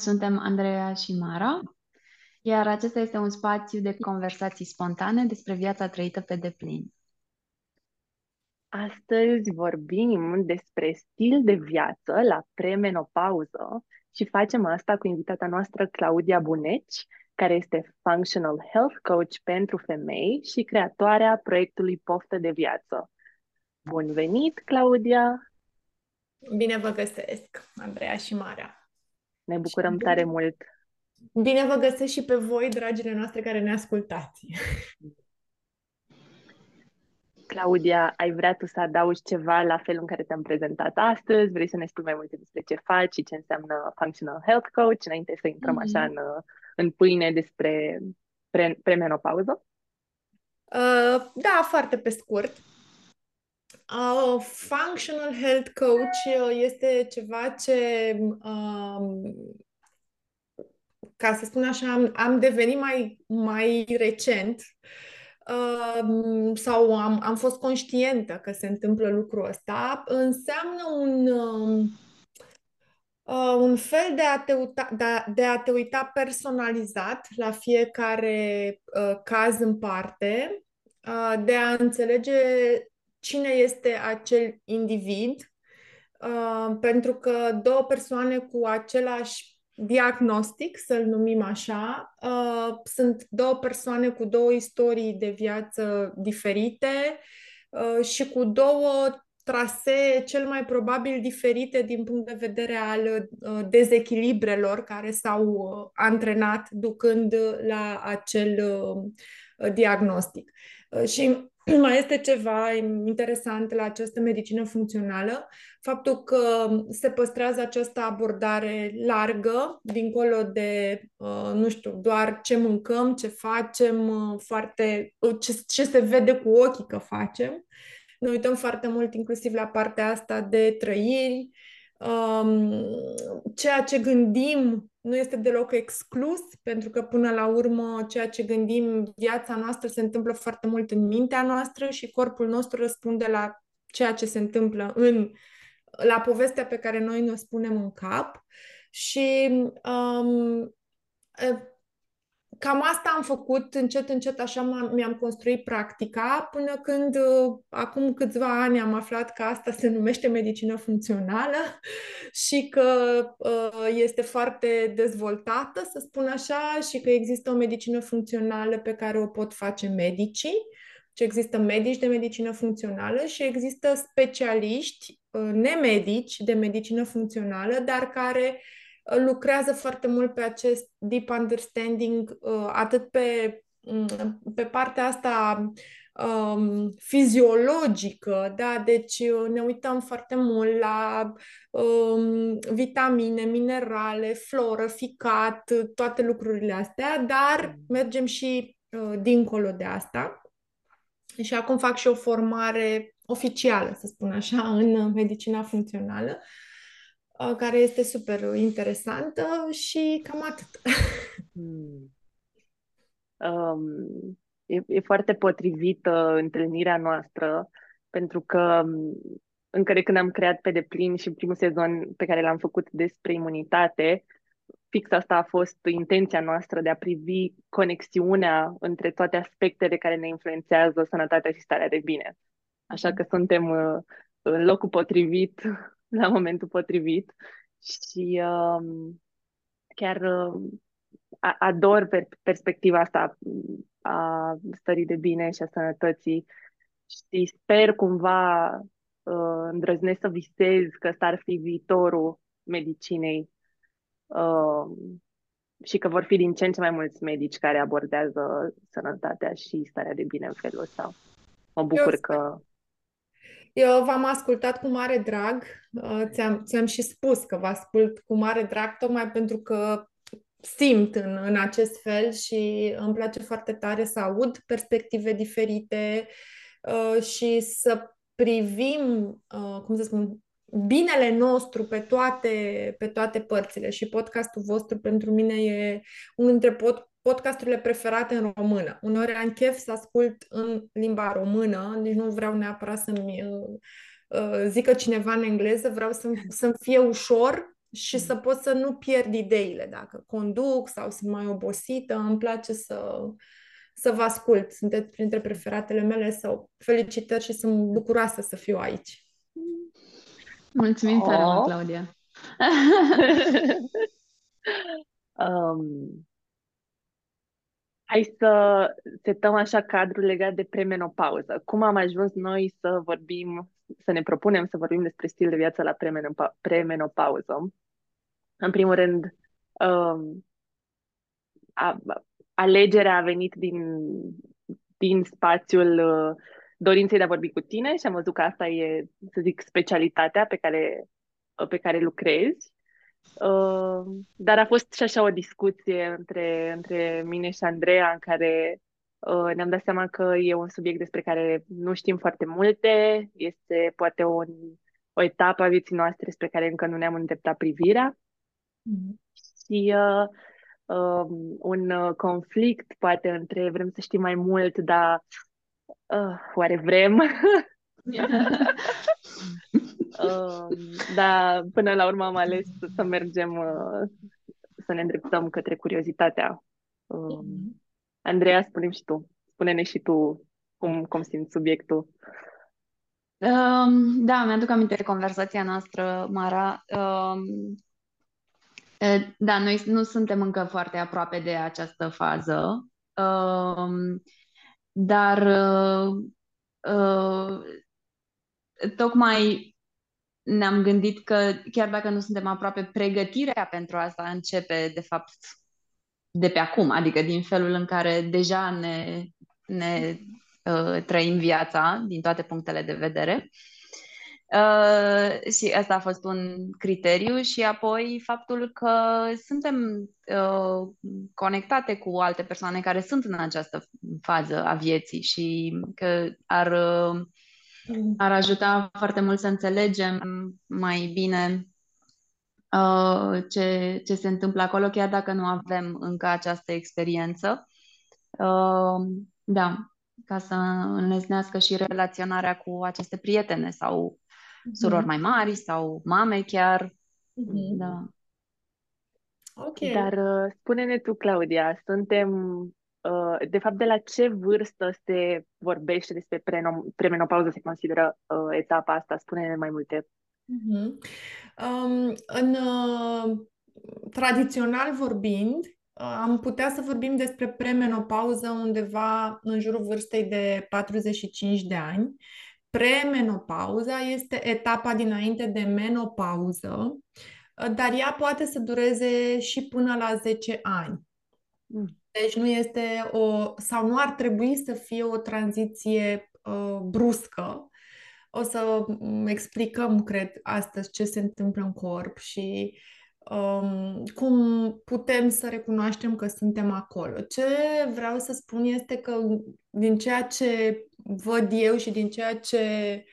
Noi suntem Andreea și Mara, iar acesta este un spațiu de conversații spontane despre viața trăită pe deplin. Astăzi vorbim despre stil de viață la premenopauză și facem asta cu invitata noastră Claudia Buneci, care este Functional Health Coach pentru femei și creatoarea proiectului Poftă de Viață. Bun venit, Claudia! Bine vă găsesc, Andreea și Marea! Ne bucurăm și tare mult! Bine vă găsesc și pe voi, dragile noastre care ne ascultați! Claudia, ai vrea tu să adaugi ceva la felul în care te-am prezentat astăzi? Vrei să ne spui mai multe despre ce faci și ce înseamnă Functional Health Coach, înainte să intrăm mm-hmm. așa în, în pâine despre pre, premenopauză? Uh, da, foarte pe scurt. Uh, functional Health Coach uh, este ceva ce, um, ca să spun așa, am, am devenit mai, mai recent uh, sau am, am fost conștientă că se întâmplă lucrul ăsta. Înseamnă un, uh, un fel de a, te uita, de, a, de a te uita personalizat la fiecare uh, caz în parte, uh, de a înțelege cine este acel individ, uh, pentru că două persoane cu același diagnostic, să-l numim așa, uh, sunt două persoane cu două istorii de viață diferite uh, și cu două trasee cel mai probabil diferite din punct de vedere al uh, dezechilibrelor care s-au uh, antrenat ducând la acel uh, diagnostic. Uh, și mai este ceva interesant la această medicină funcțională, faptul că se păstrează această abordare largă, dincolo de, uh, nu știu, doar ce mâncăm, ce facem, uh, foarte, uh, ce, ce se vede cu ochii că facem. Ne uităm foarte mult inclusiv la partea asta de trăiri, um, ceea ce gândim nu este deloc exclus, pentru că până la urmă ceea ce gândim, viața noastră se întâmplă foarte mult în mintea noastră și corpul nostru răspunde la ceea ce se întâmplă în la povestea pe care noi ne spunem în cap. Și um, cam asta am făcut, încet, încet, așa mi-am construit practica, până când, uh, acum câțiva ani, am aflat că asta se numește medicină funcțională și că uh, este foarte dezvoltată, să spun așa, și că există o medicină funcțională pe care o pot face medicii, și există medici de medicină funcțională și există specialiști uh, nemedici de medicină funcțională, dar care uh, lucrează foarte mult pe acest deep understanding, uh, atât pe, mm, pe partea asta um, fiziologică, da? Deci uh, ne uităm foarte mult la um, vitamine, minerale, floră, ficat, toate lucrurile astea, dar mergem și uh, dincolo de asta. Și acum fac și o formare oficială, să spun așa, în medicina funcțională. Uh, care este super interesantă și cam atât. Hmm. Um, e, e foarte potrivită întâlnirea noastră pentru că um, încă de când am creat pe deplin și primul sezon pe care l-am făcut despre imunitate, fix asta a fost intenția noastră de a privi conexiunea între toate aspectele care ne influențează sănătatea și starea de bine. Așa că suntem uh, în locul potrivit la momentul potrivit și uh, chiar uh, ador per- perspectiva asta a stării de bine și a sănătății și sper cumva uh, îndrăznesc să visez că ăsta ar fi viitorul medicinei uh, și că vor fi din ce în ce mai mulți medici care abordează sănătatea și starea de bine în felul ăsta. Mă bucur Eu că eu v-am ascultat cu mare drag, uh, ți-am, ți-am și spus că vă ascult cu mare drag, tocmai pentru că simt în, în acest fel și îmi place foarte tare să aud perspective diferite uh, și să privim, uh, cum să spun, binele nostru pe toate, pe toate părțile. Și podcastul vostru pentru mine e unul dintre pod, podcasturile preferate în română. Uneori am chef să ascult în limba română, deci nu vreau neapărat să-mi uh, uh, zică cineva în engleză, vreau să-mi, să fie ușor și să pot să nu pierd ideile dacă conduc sau sunt mai obosită. Îmi place să, să vă ascult. Sunteți printre preferatele mele sau felicitări și sunt bucuroasă să fiu aici. Mulțumim tare mult, Claudia! um, hai să setăm așa cadrul legat de premenopauză. Cum am ajuns noi să vorbim, să ne propunem să vorbim despre stil de viață la premenopauză? În primul rând, um, a, alegerea a venit din, din spațiul uh, dorinței de a vorbi cu tine și am văzut că asta e, să zic, specialitatea pe care, pe care lucrezi. Uh, dar a fost și așa o discuție între, între mine și Andreea în care uh, ne-am dat seama că e un subiect despre care nu știm foarte multe, este poate un, o etapă a vieții noastre spre care încă nu ne-am îndreptat privirea mm-hmm. și uh, uh, un uh, conflict poate între vrem să știm mai mult, dar uh, oare vrem? uh, dar până la urmă am ales să mergem, uh, să ne îndreptăm către curiozitatea. Uh, Andreea, spune și tu. Spune-ne și tu cum, cum simți subiectul. Um, da, mi-aduc aminte de conversația noastră, Mara. Um, da, noi nu suntem încă foarte aproape de această fază, um, dar uh, uh, tocmai ne-am gândit că chiar dacă nu suntem aproape, pregătirea pentru asta începe de fapt de pe acum, adică din felul în care deja ne, ne uh, trăim viața din toate punctele de vedere. Uh, și asta a fost un criteriu și apoi faptul că suntem uh, conectate cu alte persoane care sunt în această fază a vieții și că ar uh, ar ajuta foarte mult să înțelegem mai bine uh, ce, ce se întâmplă acolo, chiar dacă nu avem încă această experiență. Uh, da, ca să înlesnească și relaționarea cu aceste prietene sau mm-hmm. surori mai mari sau mame chiar. Mm-hmm. Da. Ok. Dar uh, spune-ne tu, Claudia, suntem Uh, de fapt, de la ce vârstă se vorbește despre premenopauză, se consideră uh, etapa asta? Spune-ne mai multe. Uh-huh. Um, în uh, tradițional vorbind, uh, am putea să vorbim despre premenopauză undeva în jurul vârstei de 45 de ani. Premenopauza este etapa dinainte de menopauză, uh, dar ea poate să dureze și până la 10 ani. Mm. Deci nu este o, sau nu ar trebui să fie o tranziție uh, bruscă. O să explicăm, cred, astăzi ce se întâmplă în corp și um, cum putem să recunoaștem că suntem acolo. Ce vreau să spun este că din ceea ce văd eu și din ceea ce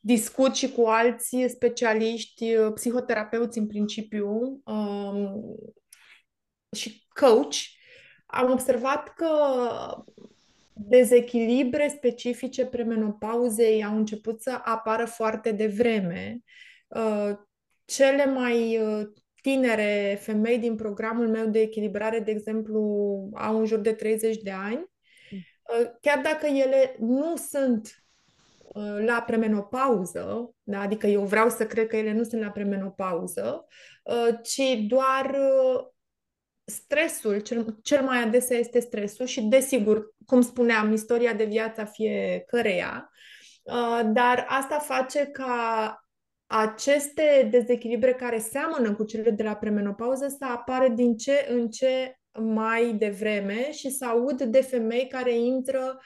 discut și cu alți specialiști, psihoterapeuți în principiu um, și coach, am observat că dezechilibre specifice premenopauzei au început să apară foarte devreme. Uh, cele mai uh, tinere femei din programul meu de echilibrare, de exemplu, au în jur de 30 de ani, uh, chiar dacă ele nu sunt la premenopauză, da? adică eu vreau să cred că ele nu sunt la premenopauză, ci doar stresul, cel, cel mai adesea este stresul și, desigur, cum spuneam, istoria de viață a fiecăreia, uh, dar asta face ca aceste dezechilibre care seamănă cu cele de la premenopauză să apară din ce în ce mai devreme și să aud de femei care intră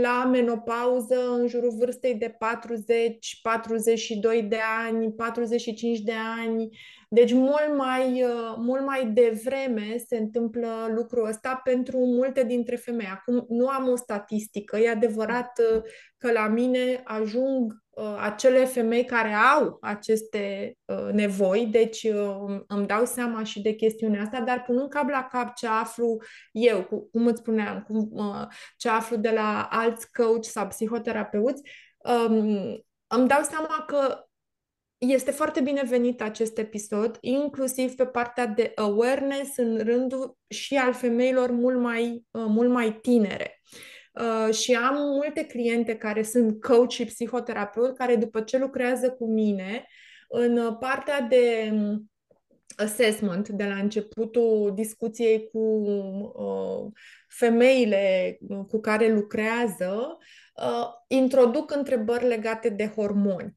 la menopauză în jurul vârstei de 40, 42 de ani, 45 de ani. Deci mult mai, uh, mult mai devreme se întâmplă lucrul ăsta pentru multe dintre femei. Acum nu am o statistică, e adevărat uh, că la mine ajung uh, acele femei care au aceste nevoi, deci îmi dau seama și de chestiunea asta, dar punând cap la cap ce aflu eu, cum îți spuneam, cum, ce aflu de la alți coach sau psihoterapeuți, um, îmi dau seama că este foarte binevenit acest episod, inclusiv pe partea de awareness în rândul și al femeilor mult mai, uh, mult mai tinere. Uh, și am multe cliente care sunt coach și psihoterapeut care după ce lucrează cu mine în partea de um, assessment de la începutul discuției cu uh, femeile cu care lucrează, uh, introduc întrebări legate de hormoni.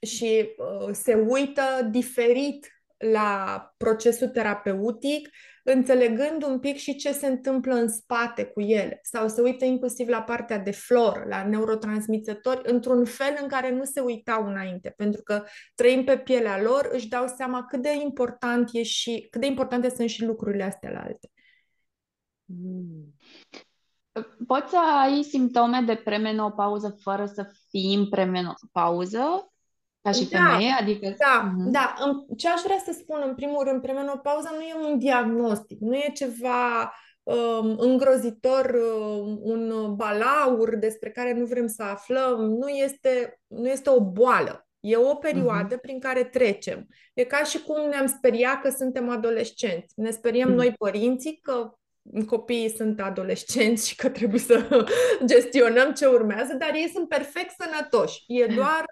Și uh, se uită diferit la procesul terapeutic, înțelegând un pic și ce se întâmplă în spate cu ele. Sau se uită inclusiv la partea de floră, la neurotransmițători, într-un fel în care nu se uitau înainte, pentru că trăim pe pielea lor, își dau seama cât de important e și cât de importante sunt și lucrurile astea la alte. Mm. Poți să ai simptome de premenopauză fără să fii în premenopauză? Ca și da, femeie? Adică... Da, uh-huh. da. Ce aș vrea să spun, în primul rând, premenopauza nu e un diagnostic, nu e ceva um, îngrozitor, um, un balaur despre care nu vrem să aflăm, nu este, nu este o boală. E o perioadă uh-huh. prin care trecem. E ca și cum ne-am speriat că suntem adolescenți. Ne speriem uh-huh. noi părinții că copiii sunt adolescenți și că trebuie să gestionăm ce urmează, dar ei sunt perfect sănătoși. E doar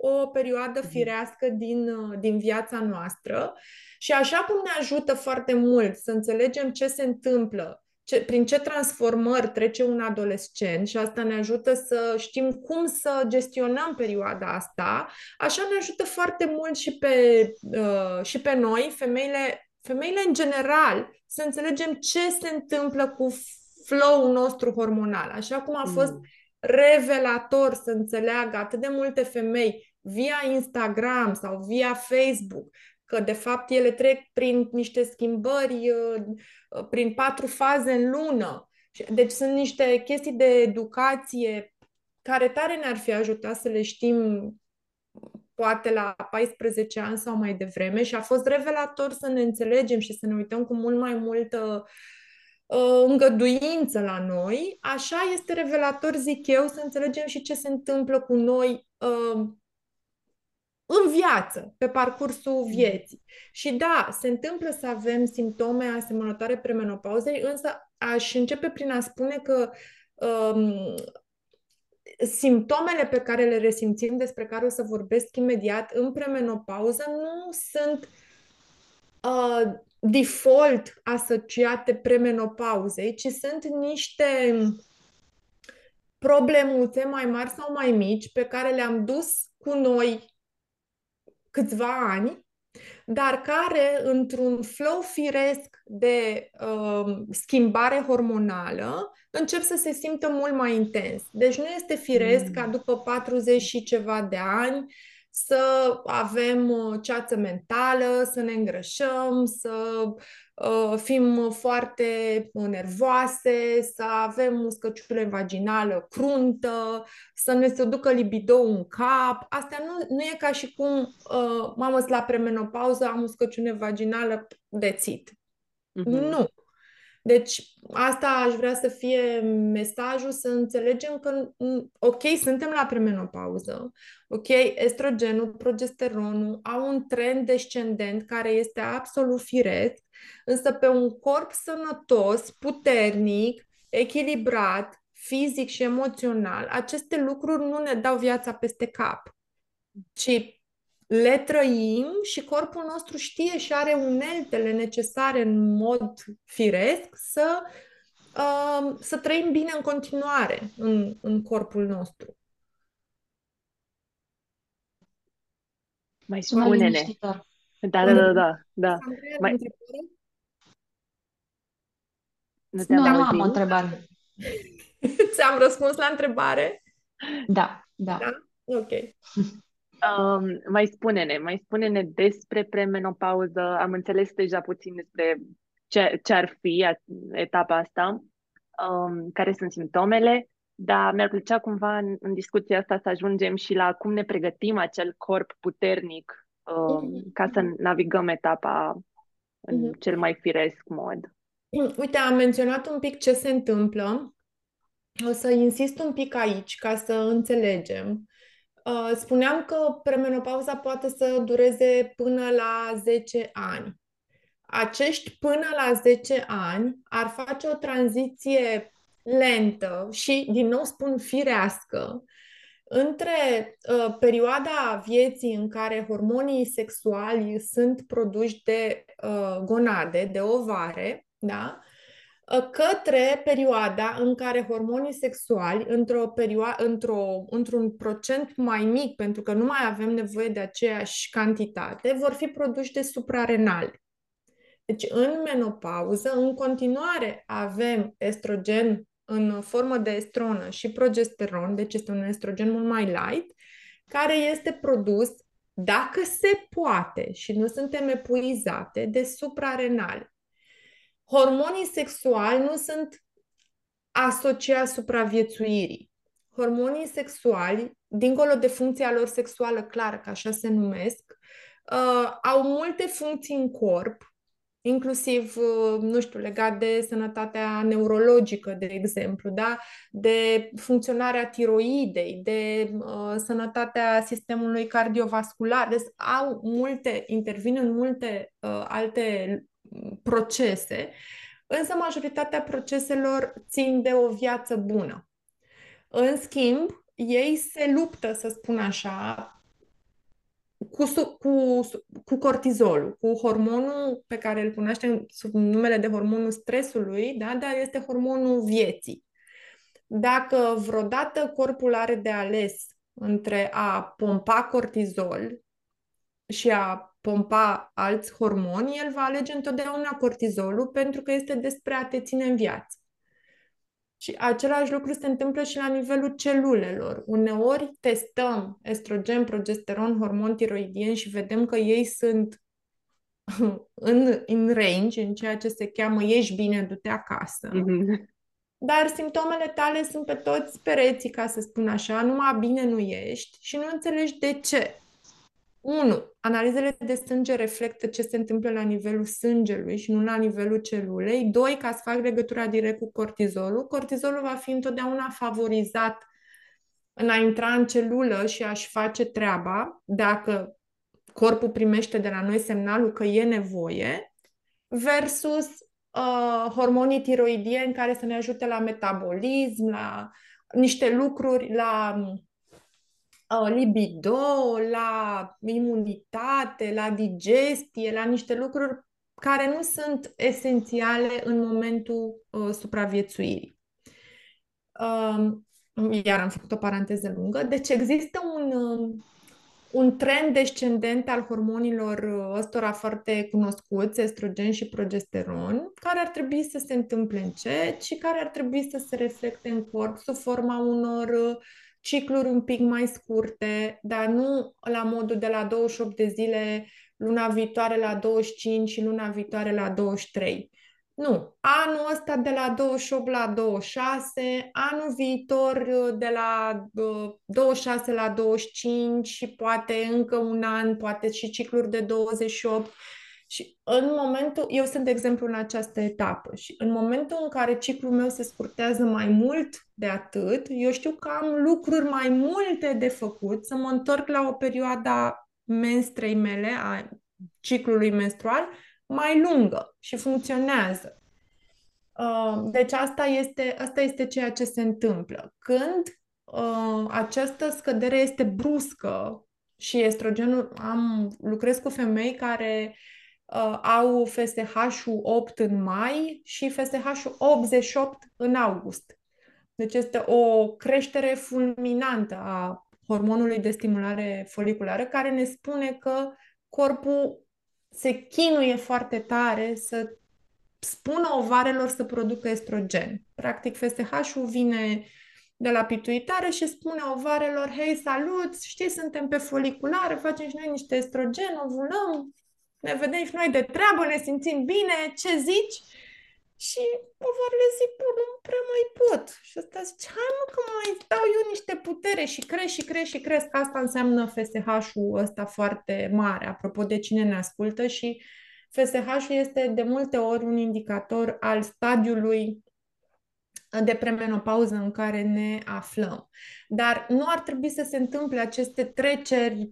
o perioadă mhm. firească din, uh, din viața noastră și așa cum ne ajută foarte mult să înțelegem ce se întâmplă, ce, prin ce transformări trece un adolescent și asta ne ajută să știm cum să gestionăm perioada asta, așa ne ajută foarte mult și pe, uh, și pe noi, femeile, femeile în general, să înțelegem ce se întâmplă cu flow-ul nostru hormonal. Așa cum a fost mm. revelator să înțeleagă atât de multe femei via Instagram sau via Facebook, că de fapt ele trec prin niște schimbări, uh, uh, prin patru faze în lună. Deci sunt niște chestii de educație care tare ne-ar fi ajutat să le știm poate la 14 ani sau mai devreme și a fost revelator să ne înțelegem și să ne uităm cu mult mai multă uh, îngăduință la noi. Așa este revelator, zic eu, să înțelegem și ce se întâmplă cu noi uh, în viață, pe parcursul mm. vieții. Și da, se întâmplă să avem simptome asemănătoare premenopauzei, însă aș începe prin a spune că um, simptomele pe care le resimțim, despre care o să vorbesc imediat, în premenopauză, nu sunt uh, default asociate premenopauzei, ci sunt niște problemuțe mai mari sau mai mici pe care le-am dus cu noi câțiva ani, dar care, într-un flow firesc de uh, schimbare hormonală, încep să se simtă mult mai intens. Deci nu este firesc mm. ca după 40 și ceva de ani să avem uh, ceață mentală, să ne îngrășăm, să uh, fim foarte nervoase, să avem uscăciune vaginală cruntă, să ne se ducă libido în cap. Asta nu, nu e ca și cum, uh, mamă, la premenopauză, am uscăciune vaginală, dețit. Mm-hmm. Nu. Deci, asta aș vrea să fie mesajul, să înțelegem că, ok, suntem la premenopauză, ok, estrogenul, progesteronul au un trend descendent care este absolut firesc, însă pe un corp sănătos, puternic, echilibrat, fizic și emoțional, aceste lucruri nu ne dau viața peste cap, ci le trăim și corpul nostru știe și are uneltele necesare în mod firesc să, uh, să trăim bine în continuare în, în corpul nostru. Mai spune-ne. Da, da, da, da. da. Mai... Nu, nu, nu am o întrebare. Ți-am răspuns la întrebare? Da, da. da? Ok. Um, mai spune-ne, mai spune-ne despre premenopauză. Am înțeles deja puțin despre ce, ce ar fi etapa asta, um, care sunt simptomele, dar mi-ar plăcea cumva în, în discuția asta să ajungem și la cum ne pregătim acel corp puternic um, mm-hmm. ca să navigăm etapa în mm-hmm. cel mai firesc mod. Uite, am menționat un pic ce se întâmplă. O să insist un pic aici ca să înțelegem Uh, spuneam că premenopauza poate să dureze până la 10 ani. Acești până la 10 ani ar face o tranziție lentă și, din nou spun, firească, între uh, perioada vieții în care hormonii sexuali sunt produși de uh, gonade, de ovare, da? Uh, către perioada în care hormonii sexuali, într-o perioadă, într-o, într-un procent mai mic, pentru că nu mai avem nevoie de aceeași cantitate, vor fi produși de suprarenali. Deci, în menopauză, în continuare avem estrogen în formă de estronă și progesteron, deci este un estrogen mult mai light, care este produs, dacă se poate și nu suntem epuizate, de suprarenale. Hormonii sexuali nu sunt asociați supraviețuirii. Hormonii sexuali, dincolo de funcția lor sexuală clară, că așa se numesc, uh, au multe funcții în corp inclusiv, uh, nu știu, legat de sănătatea neurologică, de exemplu, da? de funcționarea tiroidei, de uh, sănătatea sistemului cardiovascular. Deci au multe, intervin în multe uh, alte procese, însă majoritatea proceselor țin de o viață bună. În schimb, ei se luptă, să spun așa, cu, cu, cu cortizolul, cu hormonul pe care îl cunoaștem sub numele de hormonul stresului, da? dar este hormonul vieții. Dacă vreodată corpul are de ales între a pompa cortizol și a pompa alți hormoni, el va alege întotdeauna cortizolul pentru că este despre a te ține în viață. Și același lucru se întâmplă și la nivelul celulelor. Uneori testăm estrogen, progesteron, hormon tiroidien și vedem că ei sunt în, în range, în ceea ce se cheamă ești bine, du-te acasă. Mm-hmm. Dar simptomele tale sunt pe toți pereții, ca să spun așa, numai bine nu ești și nu înțelegi de ce. 1. Analizele de sânge reflectă ce se întâmplă la nivelul sângelui și nu la nivelul celulei. 2. Ca să fac legătura direct cu cortizolul. Cortizolul va fi întotdeauna favorizat în a intra în celulă și a-și face treaba dacă corpul primește de la noi semnalul că e nevoie versus uh, hormonii tiroidieni care să ne ajute la metabolism, la niște lucruri, la libido, la imunitate, la digestie, la niște lucruri care nu sunt esențiale în momentul uh, supraviețuirii. Uh, iar am făcut o paranteză lungă. Deci există un, uh, un trend descendent al hormonilor uh, ăstora foarte cunoscuți, estrogen și progesteron, care ar trebui să se întâmple încet și care ar trebui să se reflecte în corp sub forma unor uh, cicluri un pic mai scurte, dar nu la modul de la 28 de zile, luna viitoare la 25 și luna viitoare la 23. Nu. Anul ăsta de la 28 la 26, anul viitor uh, de la 26 uh, la 25 și poate încă un an, poate și cicluri de 28. Și în momentul, eu sunt, de exemplu, în această etapă și în momentul în care ciclul meu se scurtează mai mult de atât, eu știu că am lucruri mai multe de făcut, să mă întorc la o perioadă menstrei mele, a ciclului menstrual, mai lungă și funcționează. Uh, deci asta este, asta este ceea ce se întâmplă. Când uh, această scădere este bruscă și estrogenul, am, lucrez cu femei care uh, au FSH-ul 8 în mai și FSH-ul 88 în august. Deci este o creștere fulminantă a hormonului de stimulare foliculară care ne spune că corpul se chinuie foarte tare să spună ovarelor să producă estrogen. Practic, FSH-ul vine de la pituitare și spune ovarelor, hei, salut, știi, suntem pe foliculare, facem și noi niște estrogen, ovulăm, ne vedem și noi de treabă, ne simțim bine, ce zici? Și ovarele zic, bă, nu prea mai pot. Și ăsta zice, hai mă că mai dau eu niște putere și cresc și cresc și cresc. Asta înseamnă FSH-ul ăsta foarte mare, apropo de cine ne ascultă și FSH-ul este de multe ori un indicator al stadiului de premenopauză în care ne aflăm. Dar nu ar trebui să se întâmple aceste treceri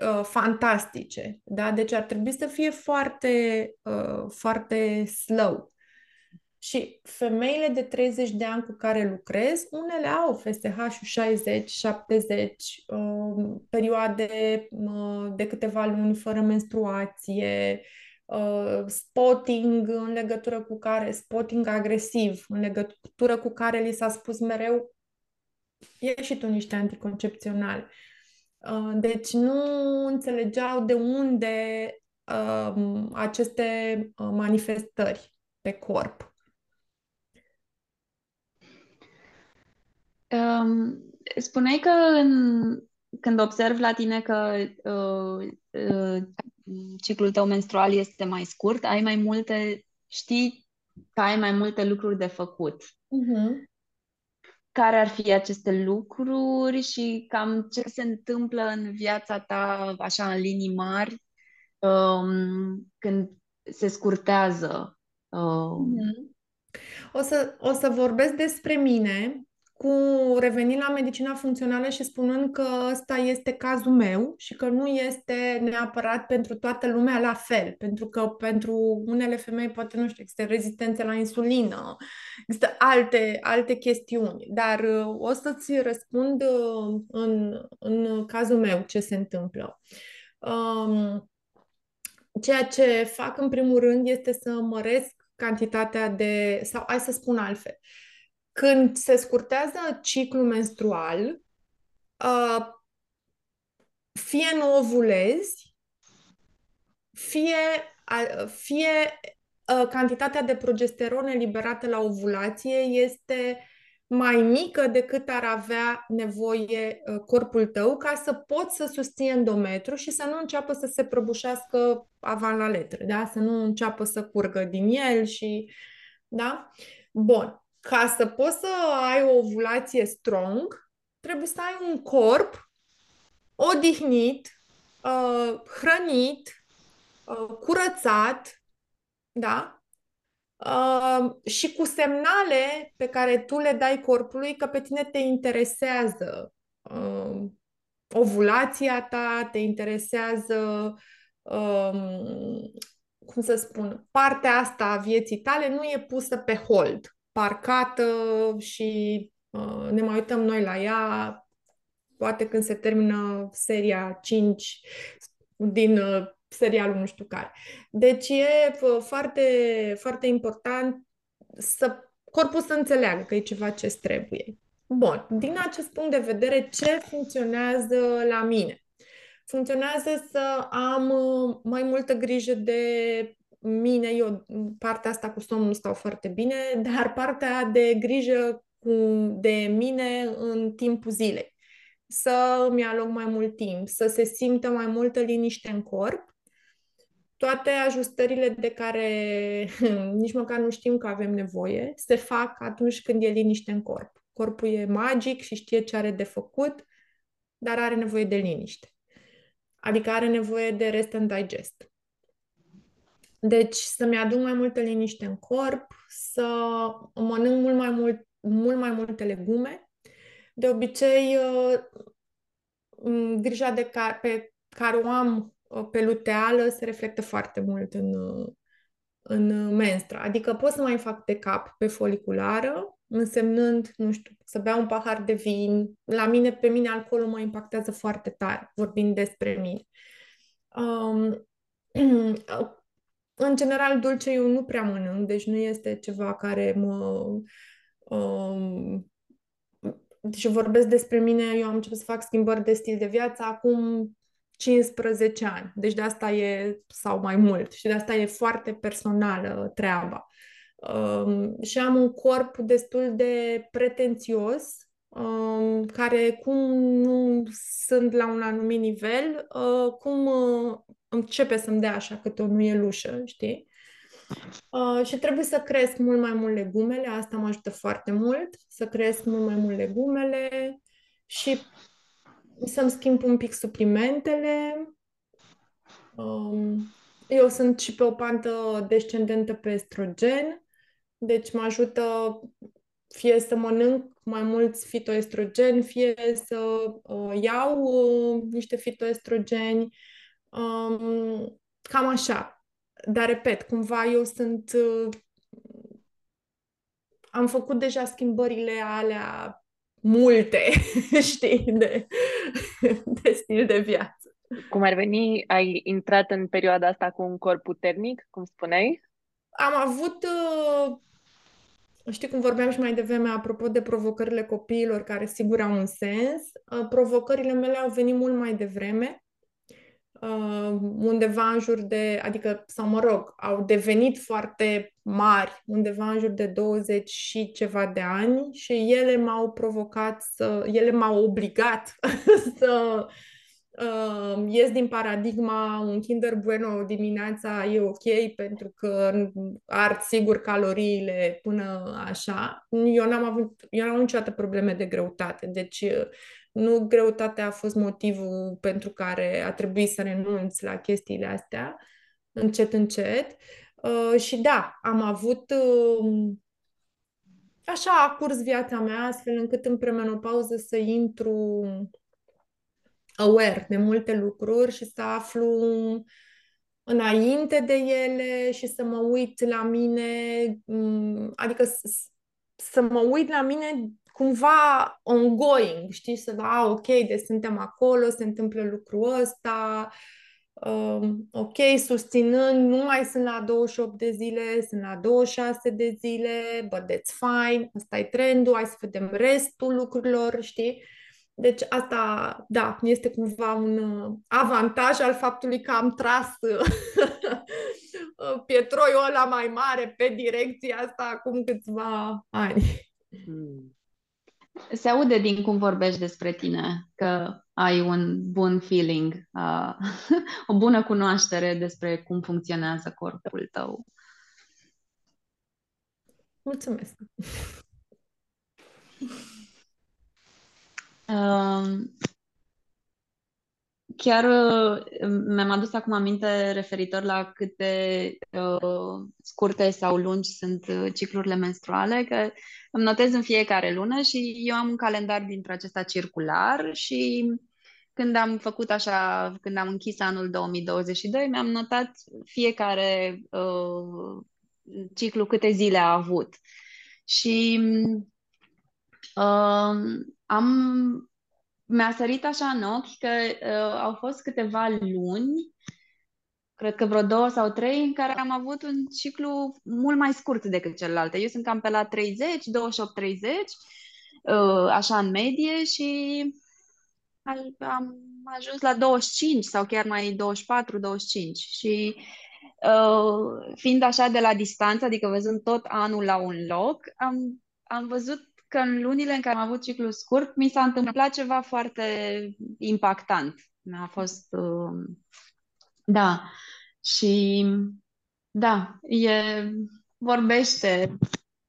uh, fantastice, da? Deci ar trebui să fie foarte, uh, foarte slow. Și femeile de 30 de ani cu care lucrez, unele au FSH-ul 60, 70, uh, perioade uh, de câteva luni fără menstruație, uh, spotting în legătură cu care, spotting agresiv, în legătură cu care li s-a spus mereu, e și tu niște anticoncepționali. Uh, deci nu înțelegeau de unde uh, aceste uh, manifestări pe corp. Um, spuneai că în, când observ la tine că uh, uh, ciclul tău menstrual este mai scurt, ai mai multe, știi că ai mai multe lucruri de făcut. Uh-huh. Care ar fi aceste lucruri și cam ce se întâmplă în viața ta, așa, în linii mari, um, când se scurtează? Um... Uh-huh. O să, o să vorbesc despre mine cu revenind la medicina funcțională și spunând că ăsta este cazul meu și că nu este neapărat pentru toată lumea la fel, pentru că pentru unele femei poate, nu știu, există rezistențe la insulină, există alte, alte chestiuni, dar uh, o să-ți răspund uh, în, în cazul meu ce se întâmplă. Um, ceea ce fac în primul rând este să măresc cantitatea de, sau hai să spun altfel, uh, când se scurtează ciclul menstrual, uh, fie nu ovulezi, fie, uh, fie uh, cantitatea de progesteron eliberată la ovulație este mai mică decât ar avea nevoie uh, corpul tău ca să poți să susții endometru și să nu înceapă să se prăbușească avan la letră, da? să nu înceapă să curgă din el și... Da? Bun ca să poți să ai o ovulație strong, trebuie să ai un corp odihnit, uh, hrănit, uh, curățat, da? Uh, și cu semnale pe care tu le dai corpului că pe tine te interesează uh, ovulația ta, te interesează, um, cum să spun, partea asta a vieții tale nu e pusă pe hold parcată și uh, ne mai uităm noi la ea, poate când se termină seria 5 din uh, serialul nu știu care. Deci e uh, foarte, foarte important să corpul să înțeleagă că e ceva ce trebuie. Bun, din acest punct de vedere, ce funcționează la mine? Funcționează să am uh, mai multă grijă de mine, eu partea asta cu somnul stau foarte bine, dar partea de grijă cu, de mine în timpul zilei. Să îmi aloc mai mult timp, să se simtă mai multă liniște în corp. Toate ajustările de care nici măcar nu știm că avem nevoie, se fac atunci când e liniște în corp. Corpul e magic și știe ce are de făcut, dar are nevoie de liniște. Adică are nevoie de rest and digest. Deci să-mi aduc mai multă liniște în corp, să mănânc mult mai, mult, mult mai multe legume. De obicei, uh, grija de care, pe care o am uh, pe luteală se reflectă foarte mult în, uh, în menstră. Adică pot să mai fac de cap pe foliculară, însemnând, nu știu, să beau un pahar de vin. La mine, pe mine, alcoolul mă impactează foarte tare, vorbind despre mine. Um, În general, dulce eu nu prea mănânc, deci nu este ceva care mă... Um, deci vorbesc despre mine, eu am început să fac schimbări de stil de viață acum 15 ani. Deci de asta e, sau mai mult, și de asta e foarte personală treaba. Um, și am un corp destul de pretențios, um, care cum nu sunt la un anumit nivel, uh, cum uh, începe să-mi dea așa câte o nuielușă, știi? Uh, și trebuie să cresc mult mai mult legumele, asta mă ajută foarte mult, să cresc mult mai mult legumele și să-mi schimb un pic suplimentele. Um, eu sunt și pe o pantă descendentă pe estrogen, deci mă ajută fie să mănânc mai mulți fitoestrogeni, fie să uh, iau uh, niște fitoestrogeni, um, cam așa. Dar, repet, cumva eu sunt... Uh, am făcut deja schimbările alea multe, știi, de, de stil de viață. Cum ar veni, ai intrat în perioada asta cu un corp puternic, cum spuneai? Am avut, uh, știi cum vorbeam și mai devreme, apropo de provocările copiilor, care sigur au un sens, uh, provocările mele au venit mult mai devreme uh, undeva în jur de, adică, sau mă rog, au devenit foarte mari, undeva în jur de 20 și ceva de ani și ele m-au provocat să, ele m-au obligat să uh, ies din paradigma un Kinder Bueno dimineața e ok pentru că ard sigur caloriile până așa. Eu n-am avut, eu n-am avut niciodată probleme de greutate, deci nu greutatea a fost motivul pentru care a trebuit să renunț la chestiile astea, încet, încet. Uh, și da, am avut uh, așa a curs viața mea, astfel încât în premenopauză să intru aware de multe lucruri și să aflu înainte de ele și să mă uit la mine, um, adică să mă uit la mine cumva ongoing, știi, să da, ok, deci suntem acolo, se întâmplă lucrul ăsta, um, ok, susținând, nu mai sunt la 28 de zile, sunt la 26 de zile, but that's fine, ăsta e trendul, hai să vedem restul lucrurilor, știi? Deci asta, da, este cumva un uh, avantaj al faptului că am tras pietroiul ăla mai mare pe direcția asta acum câțiva ani. Hmm. Se aude din cum vorbești despre tine că ai un bun feeling, uh, o bună cunoaștere despre cum funcționează corpul tău. Mulțumesc! Uh, chiar uh, mi-am adus acum aminte referitor la cât de uh, scurte sau lungi sunt uh, ciclurile menstruale, că îmi notez în fiecare lună și eu am un calendar dintre acesta circular și când am făcut așa, când am închis anul 2022, mi-am notat fiecare uh, ciclu câte zile a avut. Și uh, am mi-a sărit așa în ochi că uh, au fost câteva luni, cred că vreo două sau trei, în care am avut un ciclu mult mai scurt decât celelalte. Eu sunt cam pe la 30, 28-30, uh, așa în medie și am ajuns la 25 sau chiar mai 24-25 și uh, fiind așa de la distanță, adică văzând tot anul la un loc, am, am văzut că în lunile în care am avut ciclu scurt, mi s-a întâmplat ceva foarte impactant. Mi-a fost... Uh, da. Și da, e, vorbește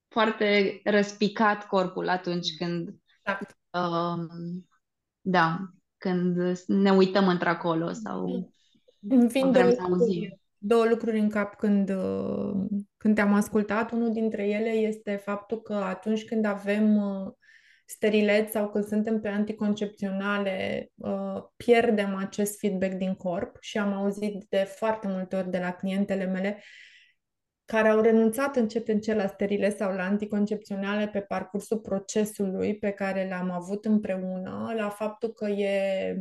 foarte răspicat corpul atunci când exact. uh, da, când ne uităm într-acolo sau Vin vrem să auzim două lucruri în cap când, uh, când te-am ascultat. Unul dintre ele este faptul că atunci când avem uh, sterilet sau când suntem pe anticoncepționale, uh, pierdem acest feedback din corp și am auzit de foarte multe ori de la clientele mele care au renunțat încet încet la sterileț sau la anticoncepționale pe parcursul procesului pe care l-am avut împreună, la faptul că e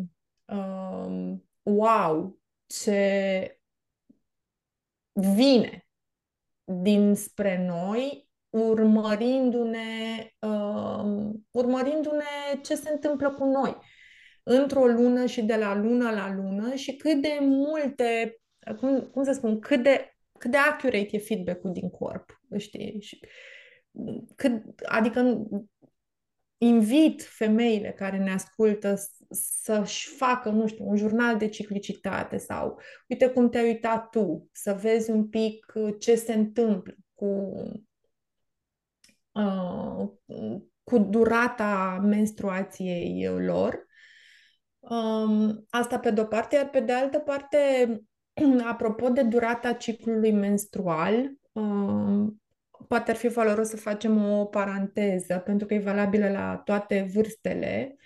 um, wow, ce vine dinspre noi, urmărindu-ne, uh, urmărindu-ne ce se întâmplă cu noi într-o lună și de la lună la lună și cât de multe, cum, cum să spun, cât de, cât de accurate e feedback-ul din corp, știi? Și cât, adică invit femeile care ne ascultă să-și facă, nu știu, un jurnal de ciclicitate sau uite cum te-ai uitat tu, să vezi un pic uh, ce se întâmplă cu, uh, cu durata menstruației lor. Um, asta pe de-o parte, iar pe de altă parte, apropo de durata ciclului menstrual, um, poate ar fi valoros să facem o paranteză, pentru că e valabilă la toate vârstele.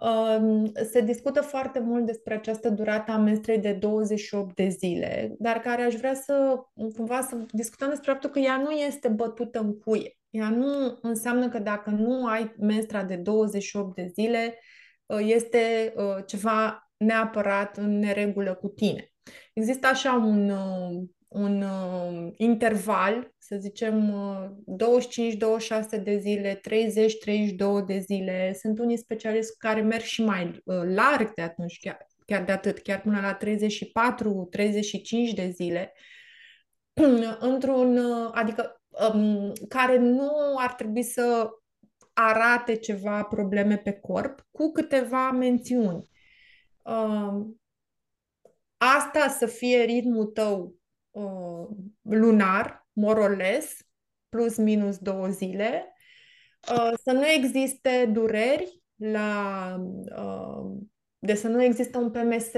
Um, se discută foarte mult despre această durată a menstrei de 28 de zile, dar care aș vrea să cumva să discutăm despre faptul că ea nu este bătută în cuie. Ea nu înseamnă că dacă nu ai menstra de 28 de zile, uh, este uh, ceva neapărat în neregulă cu tine. Există așa un, uh, un interval, să zicem 25-26 de zile, 30-32 de zile. Sunt unii specialiști care merg și mai larg de atunci, chiar, chiar de atât, chiar până la 34-35 de zile. Într-un, adică um, care nu ar trebui să arate ceva probleme pe corp, cu câteva mențiuni. Um, asta să fie ritmul tău uh, lunar, more or less, plus minus două zile, uh, să nu existe dureri la uh, de să nu există un PMS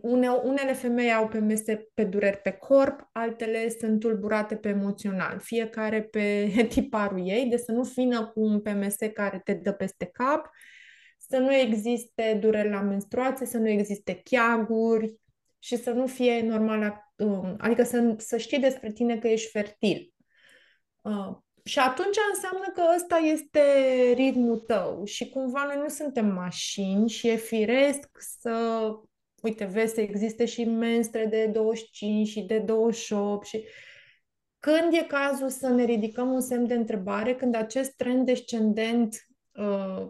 une, unele femei au PMS pe dureri pe corp, altele sunt tulburate pe emoțional, fiecare pe tiparul ei, de să nu fină cu un PMS care te dă peste cap, să nu existe dureri la menstruație, să nu existe cheaguri și să nu fie normal, um, adică să, să știi despre tine că ești fertil. Uh, și atunci înseamnă că ăsta este ritmul tău și cumva noi nu suntem mașini și e firesc să uite, vezi să existe și menstre de 25 și de 28 și când e cazul să ne ridicăm un semn de întrebare, când acest trend descendent uh,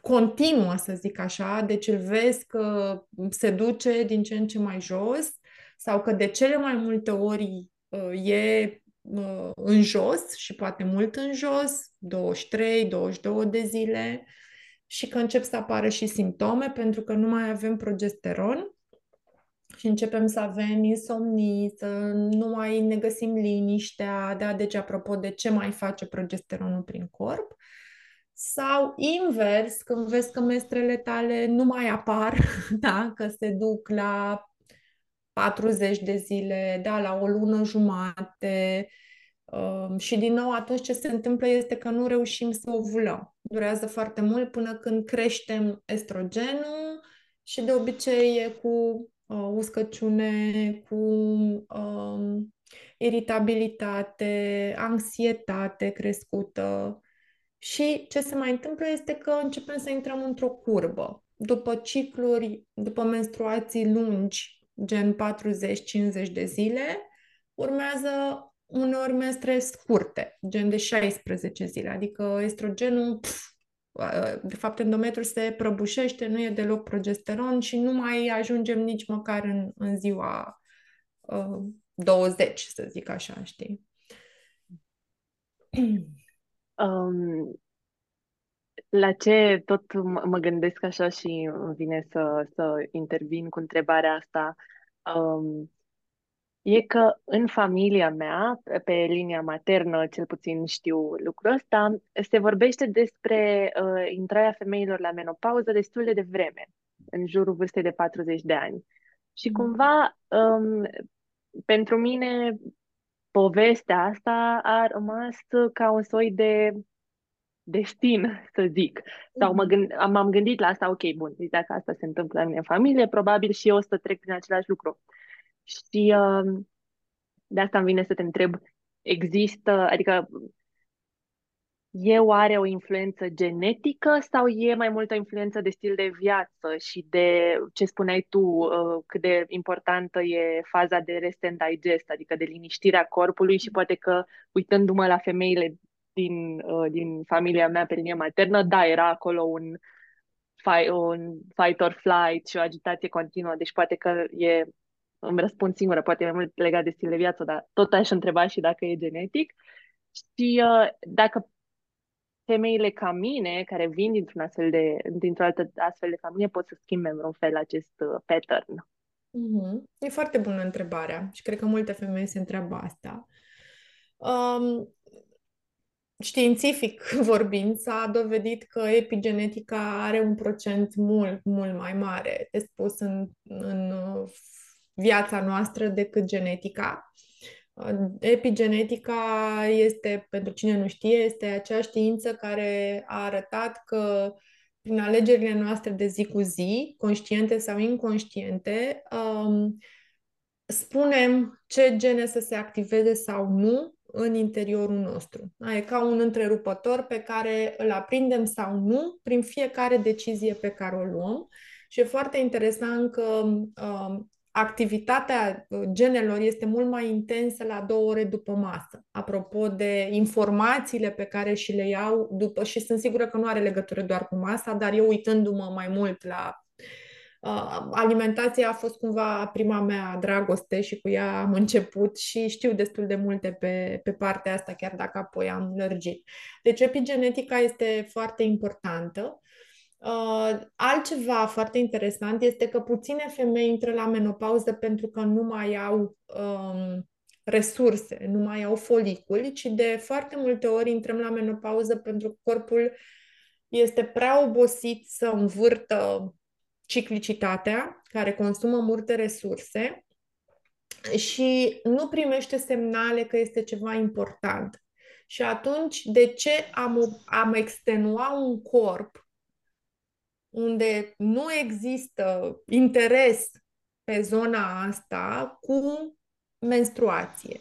continuă, să zic așa, deci îl vezi că se duce din ce în ce mai jos sau că de cele mai multe ori uh, e uh, în jos și poate mult în jos, 23-22 de zile, și că încep să apară și simptome pentru că nu mai avem progesteron și începem să avem insomnii, să nu mai ne găsim liniștea, da, deci apropo de ce mai face progesteronul prin corp, sau invers, când vezi că mestrele tale nu mai apar, da, că se duc la 40 de zile, da, la o lună jumate, Um, și din nou, atunci ce se întâmplă este că nu reușim să ovulăm. Durează foarte mult până când creștem estrogenul și de obicei e cu uh, uscăciune, cu uh, iritabilitate, anxietate crescută. Și ce se mai întâmplă este că începem să intrăm într-o curbă. După cicluri, după menstruații lungi, gen 40-50 de zile, urmează uneori mestre scurte, gen de 16 zile, adică estrogenul, pf, de fapt endometrul se prăbușește, nu e deloc progesteron și nu mai ajungem nici măcar în, în ziua uh, 20, să zic așa, știi? Um, la ce tot mă gândesc așa și îmi vine să, să intervin cu întrebarea asta, um, e că în familia mea, pe linia maternă, cel puțin știu lucrul ăsta, se vorbește despre uh, intrarea femeilor la menopauză destul de devreme, în jurul vârstei de 40 de ani. Și mm. cumva, um, pentru mine, povestea asta a rămas ca un soi de destin, să zic. Sau mă mm. gând, m-am gândit la asta, ok, bun, deci dacă asta se întâmplă în familie, probabil și eu o să trec prin același lucru. Și uh, de asta îmi vine să te întreb, există, adică e oare o influență genetică sau e mai multă influență de stil de viață și de ce spuneai tu, uh, cât de importantă e faza de rest and digest, adică de liniștirea corpului și poate că uitându-mă la femeile din, uh, din familia mea pe linie maternă, da, era acolo un, fight, un fight or flight și o agitație continuă, deci poate că e îmi răspund singură, poate mai mult legat de stil de viață, dar tot aș întreba și dacă e genetic. Și uh, dacă femeile ca mine, care vin dintr-un astfel de, dintr-o altă astfel de familie, pot să schimbe în un fel acest uh, pattern. Mm-hmm. E foarte bună întrebarea și cred că multe femei se întreabă asta. Um, științific vorbind, s-a dovedit că epigenetica are un procent mult, mult mai mare de spus în, în viața noastră decât genetica. Epigenetica este, pentru cine nu știe, este acea știință care a arătat că prin alegerile noastre de zi cu zi, conștiente sau inconștiente, um, spunem ce gene să se activeze sau nu în interiorul nostru. E ca un întrerupător pe care îl aprindem sau nu prin fiecare decizie pe care o luăm. Și e foarte interesant că um, activitatea uh, genelor este mult mai intensă la două ore după masă. Apropo de informațiile pe care și le iau după, și sunt sigură că nu are legătură doar cu masa, dar eu uitându-mă mai mult la uh, alimentația a fost cumva prima mea dragoste și cu ea am început și știu destul de multe pe, pe partea asta, chiar dacă apoi am lărgit. Deci epigenetica este foarte importantă Uh, altceva foarte interesant este că puține femei intră la menopauză pentru că nu mai au um, resurse, nu mai au foliculi, ci de foarte multe ori intrăm la menopauză pentru că corpul este prea obosit să învârtă ciclicitatea, care consumă multe resurse și nu primește semnale că este ceva important. Și atunci, de ce am, am extenua un corp unde nu există interes pe zona asta cu menstruație.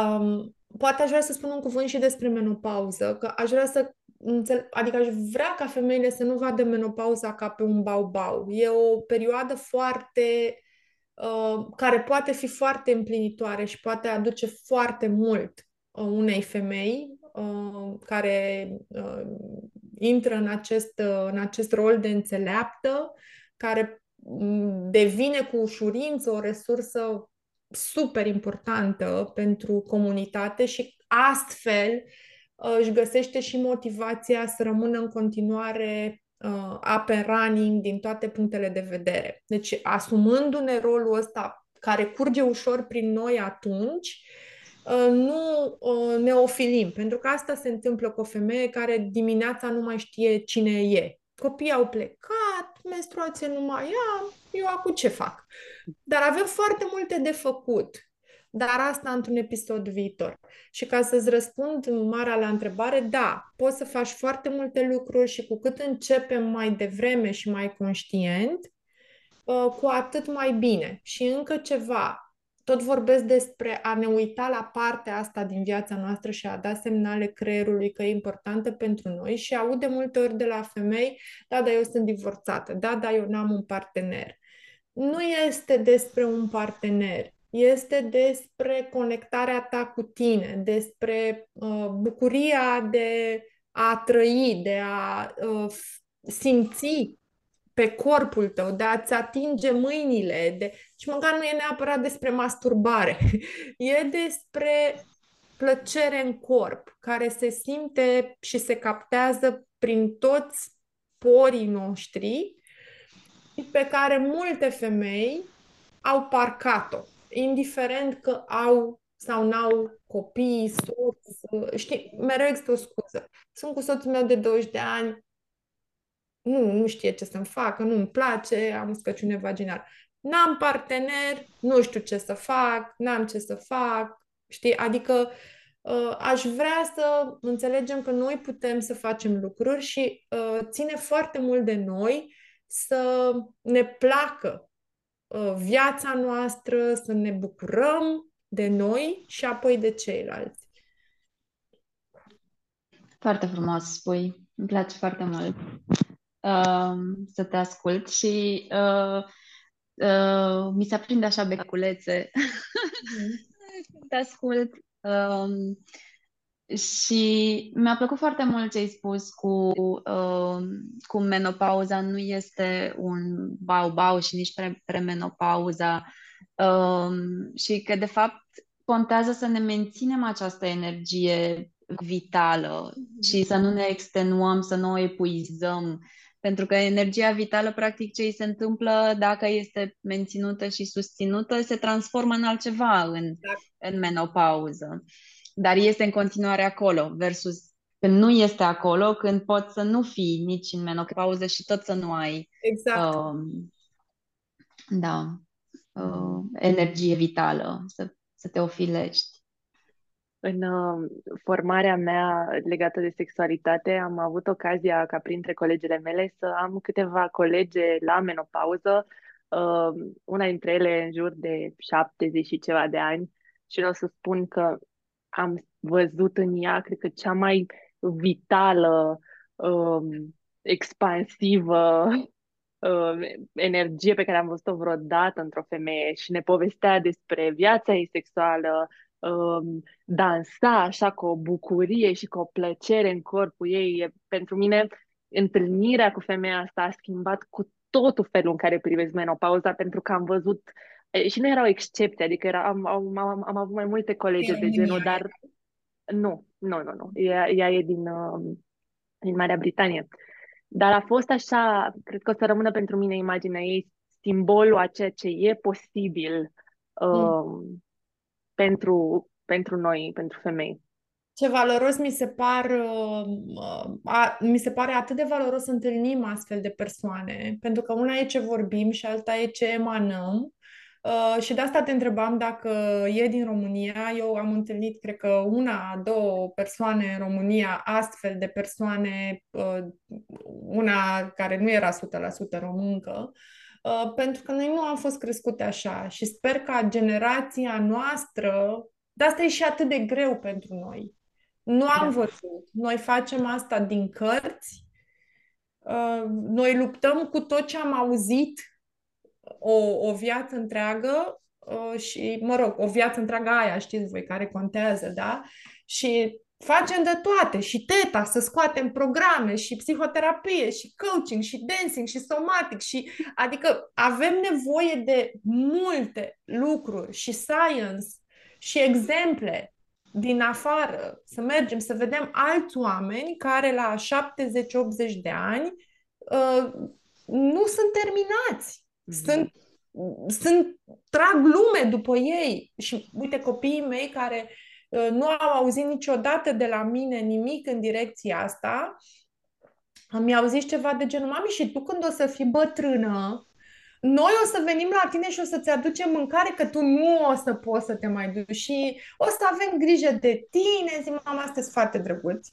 Um, poate aș vrea să spun un cuvânt și despre menopauză, că aș vrea să înțeleg, adică aș vrea ca femeile să nu vadă menopauza ca pe un bau-bau. E o perioadă foarte uh, care poate fi foarte împlinitoare și poate aduce foarte mult uh, unei femei uh, care uh, intră în acest, în acest rol de înțeleaptă, care mm, devine cu ușurință o resursă super importantă pentru comunitate și astfel uh, își găsește și motivația să rămână în continuare uh, up and running din toate punctele de vedere. Deci, asumându-ne rolul ăsta care curge ușor prin noi atunci, Uh, nu uh, ne ofilim, pentru că asta se întâmplă cu o femeie care dimineața nu mai știe cine e. Copiii au plecat, menstruație nu mai am, eu acum ce fac? Dar avem foarte multe de făcut. Dar asta într-un episod viitor. Și ca să-ți răspund marea la întrebare, da, poți să faci foarte multe lucruri și cu cât începem mai devreme și mai conștient, uh, cu atât mai bine. Și încă ceva, tot vorbesc despre a ne uita la partea asta din viața noastră și a da semnale creierului că e importantă pentru noi și aud de multe ori de la femei, da, dar eu sunt divorțată, da, dar eu n-am un partener. Nu este despre un partener, este despre conectarea ta cu tine, despre uh, bucuria de a trăi, de a uh, simți pe corpul tău, de a-ți atinge mâinile, de... și măcar nu e neapărat despre masturbare, e despre plăcere în corp, care se simte și se captează prin toți porii noștri și pe care multe femei au parcat-o, indiferent că au sau n-au copii, soț, știi, mereu există o scuză. Sunt cu soțul meu de 20 de ani, nu, nu știe ce să-mi facă, nu-mi place, am uscăciune vaginală. N-am partener, nu știu ce să fac, n-am ce să fac, știi? Adică uh, aș vrea să înțelegem că noi putem să facem lucruri și uh, ține foarte mult de noi să ne placă uh, viața noastră, să ne bucurăm de noi și apoi de ceilalți. Foarte frumos spui. Îmi place foarte mult uh, să te ascult și uh, uh, mi se aprinde așa beculețe mm. te ascult. Uh, și mi-a plăcut foarte mult ce ai spus cu, uh, cu menopauza nu este un bau-bau și nici pre- premenopauza uh, și că de fapt contează să ne menținem această energie vitală și să nu ne extenuăm, să nu o epuizăm, pentru că energia vitală, practic, ce îi se întâmplă dacă este menținută și susținută, se transformă în altceva în, exact. în menopauză. Dar este în continuare acolo, versus când nu este acolo, când poți să nu fii nici în menopauză și tot să nu ai exact. uh, da, uh, energie vitală, să, să te ofilești? În uh, formarea mea legată de sexualitate am avut ocazia ca printre colegele mele să am câteva colege la menopauză, uh, una dintre ele în jur de 70 și ceva de ani și vreau să spun că am văzut în ea, cred că cea mai vitală, um, expansivă uh, energie pe care am văzut-o vreodată într-o femeie și ne povestea despre viața ei sexuală, um, dansa așa cu o bucurie și cu o plăcere în corpul ei. E, pentru mine, întâlnirea cu femeia asta a schimbat cu totul felul în care privesc menopauza, pentru că am văzut și nu erau excepții, adică era, am, am, am, am avut mai multe colegi de genul, dar nu, nu, nu, nu. Ea, ea e din, uh, din Marea Britanie. Dar a fost așa, cred că o să rămână pentru mine imaginea ei, simbolul a ceea ce e posibil uh, mm. Pentru, pentru noi, pentru femei. Ce valoros mi se par, uh, a, mi se pare atât de valoros să întâlnim astfel de persoane, pentru că una e ce vorbim și alta e ce emanăm Uh, și de asta te întrebam dacă e din România. Eu am întâlnit, cred că una, două persoane în România, astfel de persoane, uh, una care nu era 100% româncă, uh, pentru că noi nu am fost crescute așa și sper ca generația noastră, de asta e și atât de greu pentru noi. Nu am da. văzut. Noi facem asta din cărți, noi luptăm cu tot ce am auzit o, o viață întreagă uh, și, mă rog, o viață întreagă aia, știți voi, care contează, da? Și facem de toate, și teta, să scoatem programe, și psihoterapie, și coaching, și dancing, și somatic, și adică avem nevoie de multe lucruri și science și exemple din afară, să mergem să vedem alți oameni care la 70-80 de ani uh, nu sunt terminați. Sunt, sunt, trag lume după ei. Și uite, copiii mei care uh, nu au auzit niciodată de la mine nimic în direcția asta, mi-au zis ceva de genul, mami, și tu când o să fii bătrână, noi o să venim la tine și o să-ți aducem mâncare, că tu nu o să poți să te mai duci și o să avem grijă de tine. Zic, mama, sunteți foarte drăguți.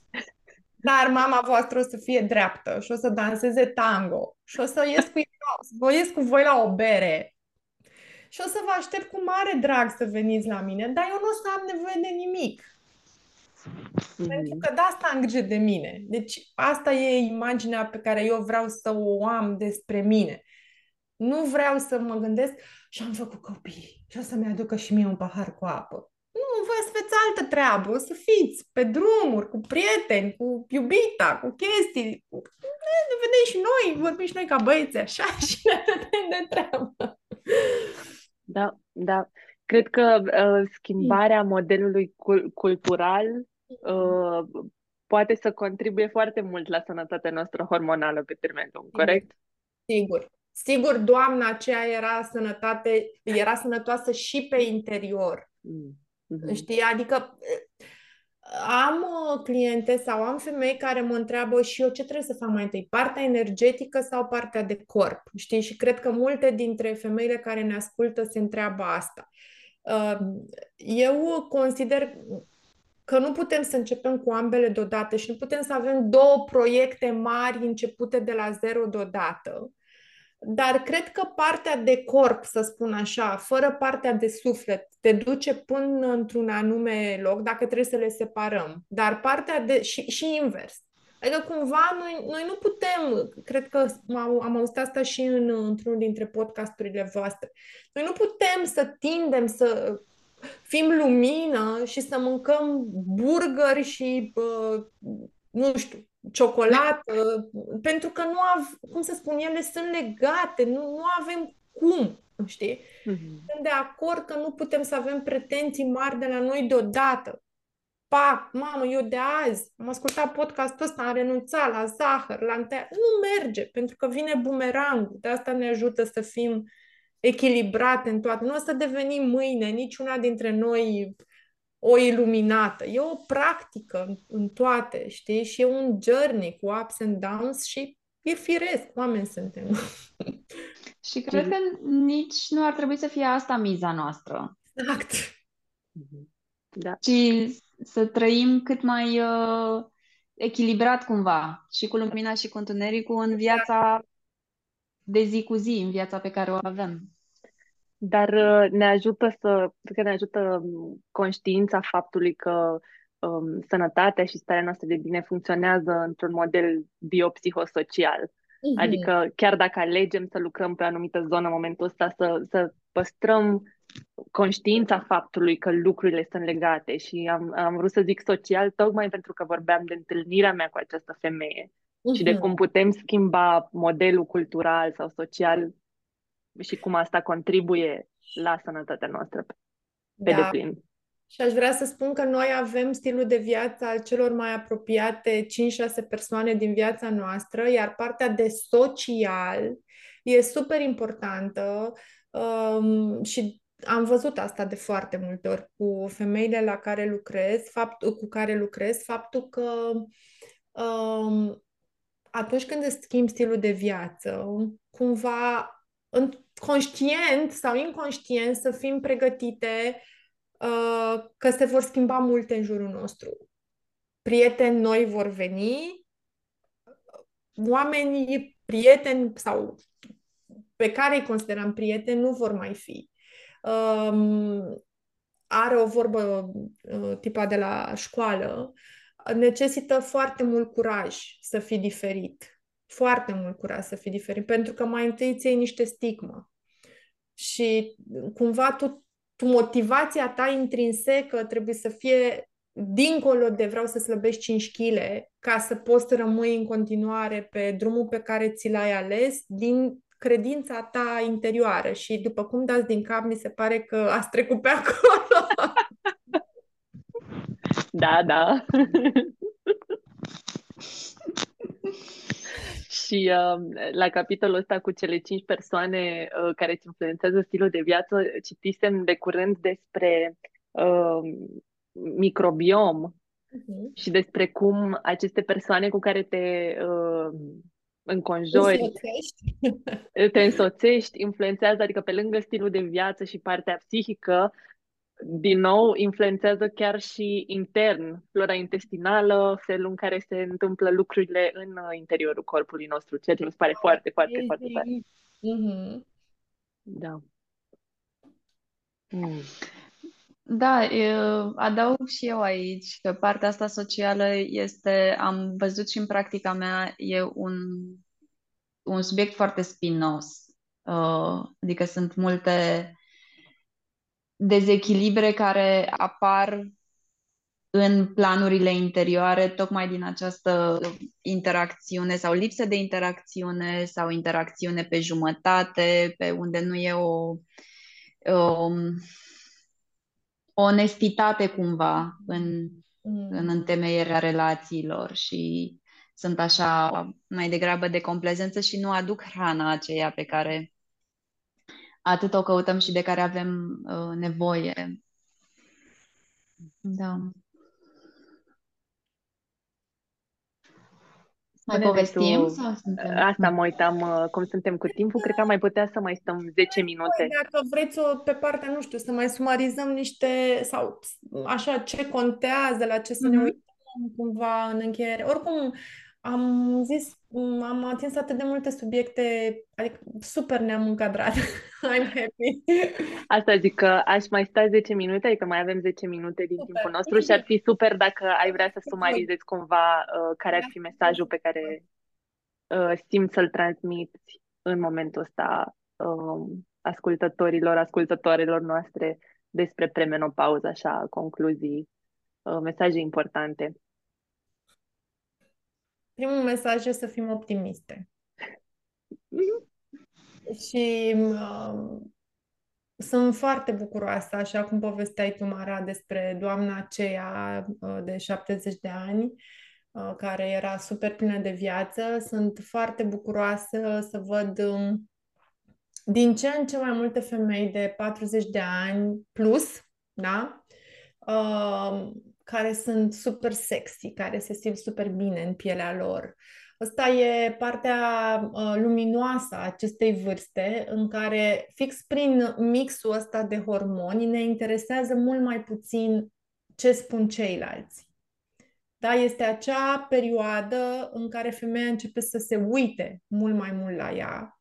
Dar mama voastră o să fie dreaptă și o să danseze tango și o să ies cu, să ies cu voi la o bere și o să vă aștept cu mare drag să veniți la mine, dar eu nu o să am nevoie de nimic. Mm-hmm. Pentru că de asta am grijă de mine. Deci asta e imaginea pe care eu vreau să o am despre mine. Nu vreau să mă gândesc și am făcut copii și o să-mi aducă și mie un pahar cu apă. Nu, voi să faceți altă treabă, o să fiți pe drumuri, cu prieteni, cu iubita, cu chestii. Ne vedem și noi, vorbim și noi ca băieți așa și ne vedem de treabă. Da, da. Cred că uh, schimbarea modelului cul- cultural uh, poate să contribuie foarte mult la sănătatea noastră hormonală pe termen lung, corect? Sigur. Sigur, doamna aceea era sănătate, era sănătoasă și pe interior. Mm. Mm-hmm. Știi? Adică am uh, cliente sau am femei care mă întreabă și eu ce trebuie să fac mai întâi, partea energetică sau partea de corp, știi? Și cred că multe dintre femeile care ne ascultă se întreabă asta. Uh, eu consider că nu putem să începem cu ambele deodată și nu putem să avem două proiecte mari începute de la zero deodată. Dar cred că partea de corp, să spun așa, fără partea de suflet, te duce până într-un anume loc, dacă trebuie să le separăm. Dar partea de. și, și invers. Adică cumva noi, noi nu putem, cred că am, am auzit asta și în, într-unul dintre podcasturile voastre, noi nu putem să tindem să fim lumină și să mâncăm burgeri și, uh, nu știu, ciocolată, pentru că nu av, cum să spun, ele sunt legate, nu, nu avem cum, știi? Mm-hmm. Sunt de acord că nu putem să avem pretenții mari de la noi deodată. Pac, mamă, eu de azi am ascultat podcastul ăsta, am renunțat la zahăr, la întâia. Nu merge, pentru că vine bumerangul. De asta ne ajută să fim echilibrate în toate. Nu o să devenim mâine, niciuna dintre noi o iluminată. E o practică în, în toate, știi? Și e un journey cu ups and downs și e firesc, oameni suntem. Și cred că nici nu ar trebui să fie asta miza noastră. Exact. Da. Și să trăim cât mai uh, echilibrat cumva, și cu lumina și cu întunericul în viața de zi cu zi, în viața pe care o avem. Dar uh, ne ajută să, că ne ajută um, conștiința faptului că um, sănătatea și starea noastră de bine funcționează într-un model biopsihosocial. Mm-hmm. Adică chiar dacă alegem să lucrăm pe o anumită zonă în momentul ăsta, să, să păstrăm conștiința faptului că lucrurile sunt legate și am, am vrut să zic social tocmai pentru că vorbeam de întâlnirea mea cu această femeie uh-huh. și de cum putem schimba modelul cultural sau social și cum asta contribuie la sănătatea noastră pe da. deplin. Și aș vrea să spun că noi avem stilul de viață al celor mai apropiate 5-6 persoane din viața noastră, iar partea de social e super importantă um, și am văzut asta de foarte multe ori cu femeile la care lucrez, faptul, cu care lucrez, faptul că um, atunci când îți schimbi stilul de viață, cumva în, conștient sau inconștient să fim pregătite uh, că se vor schimba multe în jurul nostru. Prieteni noi vor veni, oamenii prieteni sau pe care îi considerăm prieteni nu vor mai fi. Um, are o vorbă uh, tipa de la școală, necesită foarte mult curaj să fii diferit. Foarte mult curaj să fii diferit, pentru că mai întâi ți niște stigmă. Și cumva tu, tu, motivația ta intrinsecă trebuie să fie dincolo de vreau să slăbești 5 kg ca să poți să rămâi în continuare pe drumul pe care ți l-ai ales din credința ta interioară și după cum dați din cap, mi se pare că ați trecut pe acolo. Da, da. și uh, la capitolul ăsta cu cele cinci persoane uh, care îți influențează stilul de viață, citisem de curând despre uh, microbiom uh-huh. și despre cum aceste persoane cu care te uh, înconjori, însoțești. te însoțești, influențează, adică pe lângă stilul de viață și partea psihică, din nou, influențează chiar și intern, flora intestinală, felul în care se întâmplă lucrurile în interiorul corpului nostru, ceea ce mi se pare foarte, foarte, foarte tare. Mm-hmm. Da. Mm. Da, eu adaug și eu aici că partea asta socială este, am văzut și în practica mea, e un, un subiect foarte spinos. Uh, adică sunt multe dezechilibre care apar în planurile interioare, tocmai din această interacțiune sau lipsă de interacțiune sau interacțiune pe jumătate, pe unde nu e o, o onestitate cumva în, mm. în întemeierea relațiilor și sunt așa mai degrabă de complezență și nu aduc hrana aceea pe care atât o căutăm și de care avem uh, nevoie. Da. Mai povestim? Tu... Sau suntem... Asta mă uitam uh, cum suntem cu timpul. Cred că am mai putea să mai stăm 10 minute. Dacă vreți o, pe partea, nu știu, să mai sumarizăm niște, sau așa, ce contează, la ce să mm-hmm. ne mhm. uităm cumva în încheiere. Oricum, am zis, am atins atât de multe subiecte, adică super ne-am încadrat. I'm happy. Asta zic că aș mai sta 10 minute, adică mai avem 10 minute din super. timpul nostru și ar fi super dacă ai vrea să sumarizezi cumva uh, care ar fi mesajul pe care uh, simți să-l transmiți în momentul ăsta uh, ascultătorilor, ascultătoarelor noastre despre premenopauză, așa, concluzii, uh, mesaje importante. Primul mesaj este să fim optimiste. Și uh, sunt foarte bucuroasă, așa cum povesteai tu, Mara, despre doamna aceea uh, de 70 de ani, uh, care era super plină de viață. Sunt foarte bucuroasă să văd um, din ce în ce mai multe femei de 40 de ani plus, da? Uh, care sunt super sexy, care se simt super bine în pielea lor, Asta e partea uh, luminoasă a acestei vârste, în care fix prin mixul ăsta de hormoni ne interesează mult mai puțin ce spun ceilalți. Da, este acea perioadă în care femeia începe să se uite mult mai mult la ea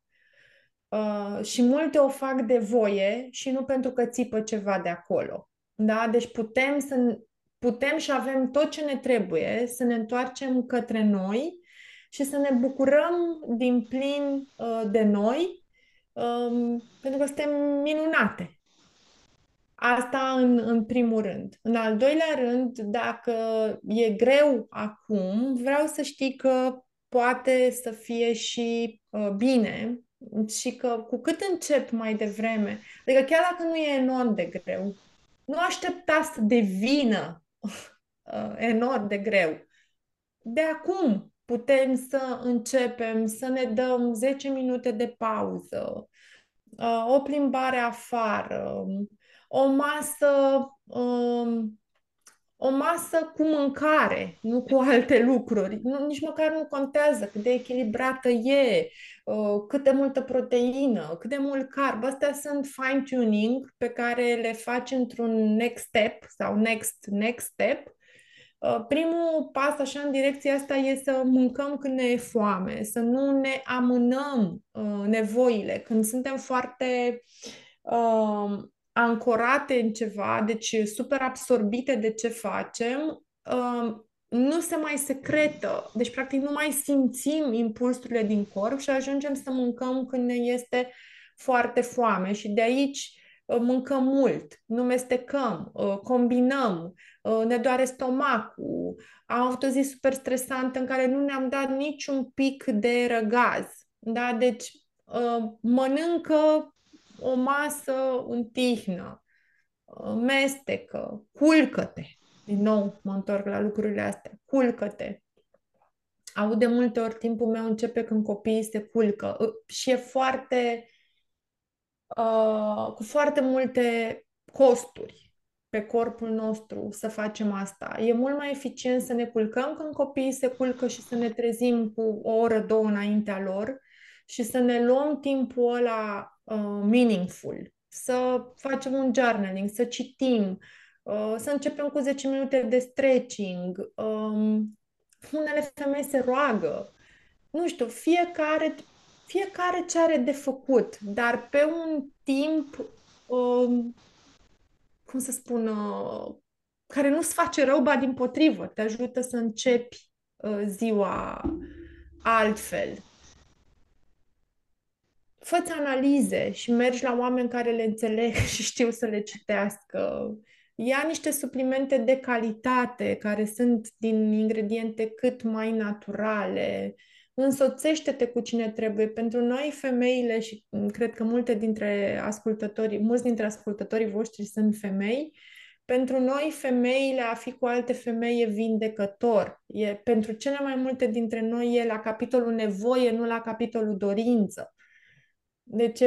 uh, și multe o fac de voie și nu pentru că țipă ceva de acolo. Da? Deci putem, să, putem și avem tot ce ne trebuie să ne întoarcem către noi și să ne bucurăm din plin uh, de noi um, pentru că suntem minunate. Asta în, în primul rând. În al doilea rând, dacă e greu acum, vreau să știi că poate să fie și uh, bine și că cu cât încep mai devreme, adică chiar dacă nu e enorm de greu, nu aștepta să devină uh, enorm de greu. De acum putem să începem să ne dăm 10 minute de pauză, uh, o plimbare afară, o masă, um, o masă cu mâncare, nu cu alte lucruri. Nu, nici măcar nu contează cât de echilibrată e, uh, cât de multă proteină, cât de mult carb. Astea sunt fine-tuning pe care le faci într-un next step sau next next step Uh, primul pas așa în direcția asta e să mâncăm când ne e foame, să nu ne amânăm uh, nevoile. Când suntem foarte uh, ancorate în ceva, deci super absorbite de ce facem, uh, nu se mai secretă. Deci, practic, nu mai simțim impulsurile din corp și ajungem să mâncăm când ne este foarte foame. Și de aici uh, mâncăm mult, nu mestecăm, uh, combinăm, Uh, ne doare stomacul, am avut o zi super stresantă în care nu ne-am dat niciun pic de răgaz. Da? Deci uh, mănâncă o masă în tihnă, uh, mestecă, culcă-te. Din nou mă întorc la lucrurile astea. Culcă-te. Aud de multe ori timpul meu începe când copiii se culcă și e foarte uh, cu foarte multe costuri pe corpul nostru să facem asta. E mult mai eficient să ne culcăm când copiii se culcă și să ne trezim cu o oră, două înaintea lor și să ne luăm timpul ăla uh, meaningful, să facem un journaling, să citim, uh, să începem cu 10 minute de stretching. Um, unele femei se roagă. Nu știu, fiecare, fiecare ce are de făcut, dar pe un timp um, cum să spun, uh, care nu-ți face rău, ba din potrivă, te ajută să începi uh, ziua altfel. Fă-ți analize și mergi la oameni care le înțeleg și știu să le citească. Ia niște suplimente de calitate care sunt din ingrediente cât mai naturale. Uh, însoțește-te cu cine trebuie. Pentru noi, femeile, și cred că multe dintre ascultătorii, mulți dintre ascultătorii voștri sunt femei, pentru noi, femeile, a fi cu alte femei e vindecător. E, pentru cele mai multe dintre noi e la capitolul nevoie, nu la capitolul dorință. Deci,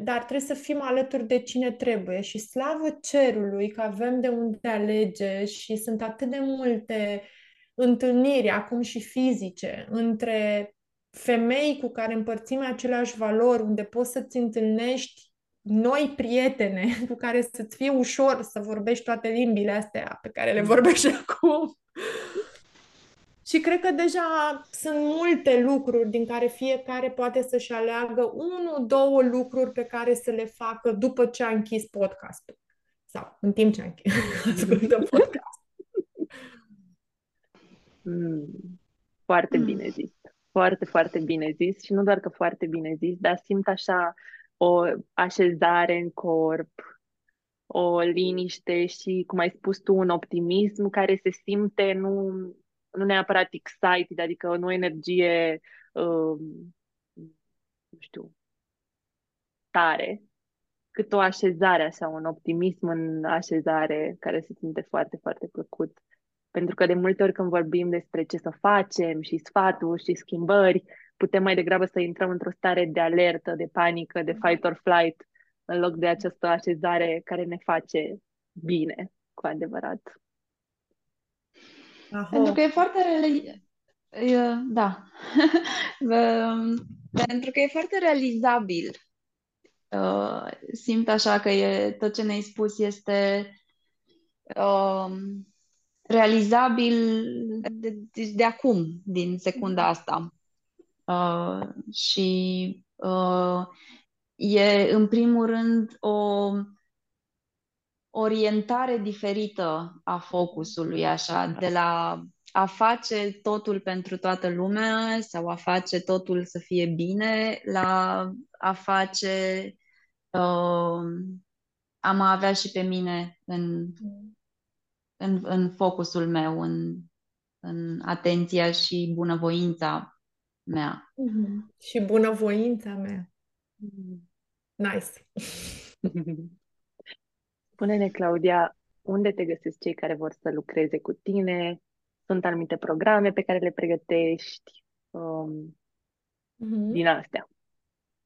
dar trebuie să fim alături de cine trebuie și slavă cerului că avem de unde alege și sunt atât de multe întâlniri, acum și fizice, între femei cu care împărțim aceleași valori, unde poți să-ți întâlnești noi prietene cu care să-ți fie ușor să vorbești toate limbile astea pe care le vorbești acum. Și cred că deja sunt multe lucruri din care fiecare poate să-și aleagă unul, două lucruri pe care să le facă după ce a închis podcastul. Sau în timp ce a închis ascultă podcast. Mm, foarte mm. bine zis. Foarte, foarte bine zis și nu doar că foarte bine zis, dar simt așa o așezare în corp, o liniște și, cum ai spus tu, un optimism care se simte nu, nu neapărat excited, adică nu energie, uh, nu știu, tare, cât o așezare, așa, un optimism în așezare care se simte foarte, foarte plăcut. Pentru că de multe ori când vorbim despre ce să facem și sfaturi și schimbări, putem mai degrabă să intrăm într-o stare de alertă, de panică, de fight or flight, în loc de această așezare care ne face bine, cu adevărat. Aho. Pentru că e foarte, rele- Da. Pentru că e foarte realizabil. Simt așa că e, tot ce ne-ai spus este realizabil de, de, de acum, din secunda asta. Și e, în primul rând, o orientare diferită a focusului, așa, de la a face totul pentru toată lumea sau a face totul să fie bine, la a face uh, a mă avea și pe mine în, în, în focusul meu, în, în atenția și bunăvoința mea. Mm-hmm. Și bunăvoința mea. Mm. Nice. Spune-ne, Claudia, unde te găsesc cei care vor să lucreze cu tine? Sunt anumite programe pe care le pregătești um, mm-hmm. din astea.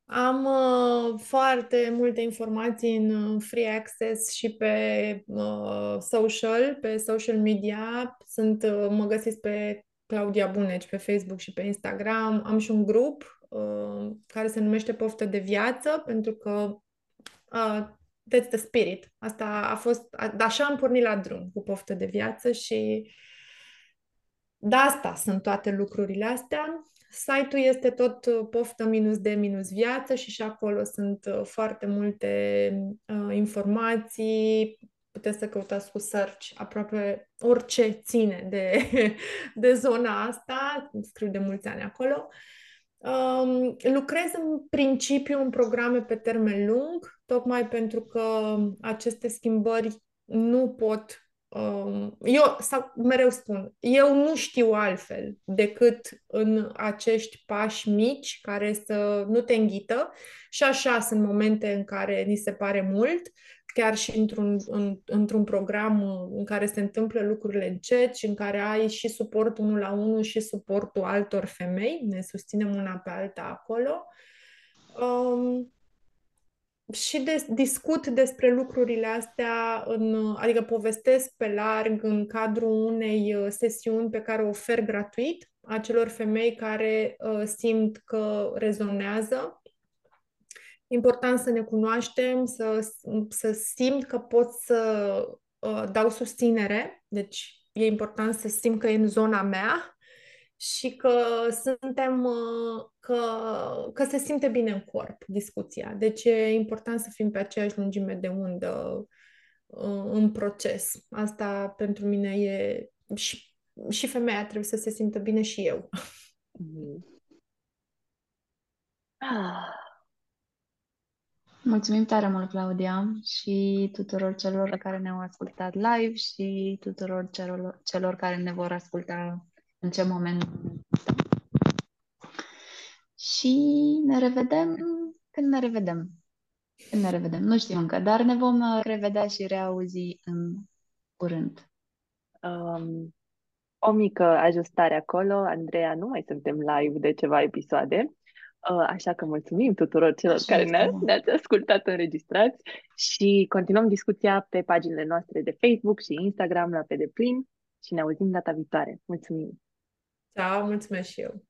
Am uh, foarte multe informații în uh, free access și pe uh, social, pe social media. Sunt, uh, mă găsiți pe Claudia Buneci pe Facebook și pe Instagram. Am și un grup uh, care se numește Poftă de Viață, pentru că uh, that's the spirit. Asta a fost, a, așa am pornit la drum cu Poftă de Viață și de asta sunt toate lucrurile astea. Site-ul este tot uh, poftă minus de minus viață și și acolo sunt uh, foarte multe uh, informații. Puteți să căutați cu search aproape orice ține de, de zona asta. Scriu de mulți ani acolo. Um, lucrez în principiu în programe pe termen lung, tocmai pentru că aceste schimbări nu pot Um, eu sau mereu spun, eu nu știu altfel decât în acești pași mici care să nu te înghită. Și așa sunt momente în care ni se pare mult, chiar și într-un, în, într-un program în care se întâmplă lucrurile încet și în care ai și suportul unul la unul și suportul altor femei, ne susținem una pe alta acolo. Um, și de, discut despre lucrurile astea, în, adică povestesc pe larg în cadrul unei uh, sesiuni pe care o ofer gratuit acelor femei care uh, simt că rezonează. Important să ne cunoaștem, să, să simt că pot să uh, dau susținere, deci e important să simt că e în zona mea și că suntem, uh, că, că se simte bine în corp discuția. Deci e important să fim pe aceeași lungime de undă uh, în proces. Asta pentru mine e și, și femeia trebuie să se simtă bine și eu. Mm. Mulțumim tare mult, Claudia, și tuturor celor care ne-au ascultat live și tuturor celor, celor care ne vor asculta în ce moment și ne revedem când ne revedem. Când ne revedem, nu știm încă, dar ne vom revedea și reauzi în curând. Um, o mică ajustare acolo. Andreea, nu mai suntem live de ceva episoade, uh, Uh, așa că mulțumim tuturor celor Așa care ne-a, ne-ați ascultat înregistrați și continuăm discuția pe paginile noastre de Facebook și Instagram la pe deplin și ne auzim data viitoare. Mulțumim! Ciao, mulțumesc și eu!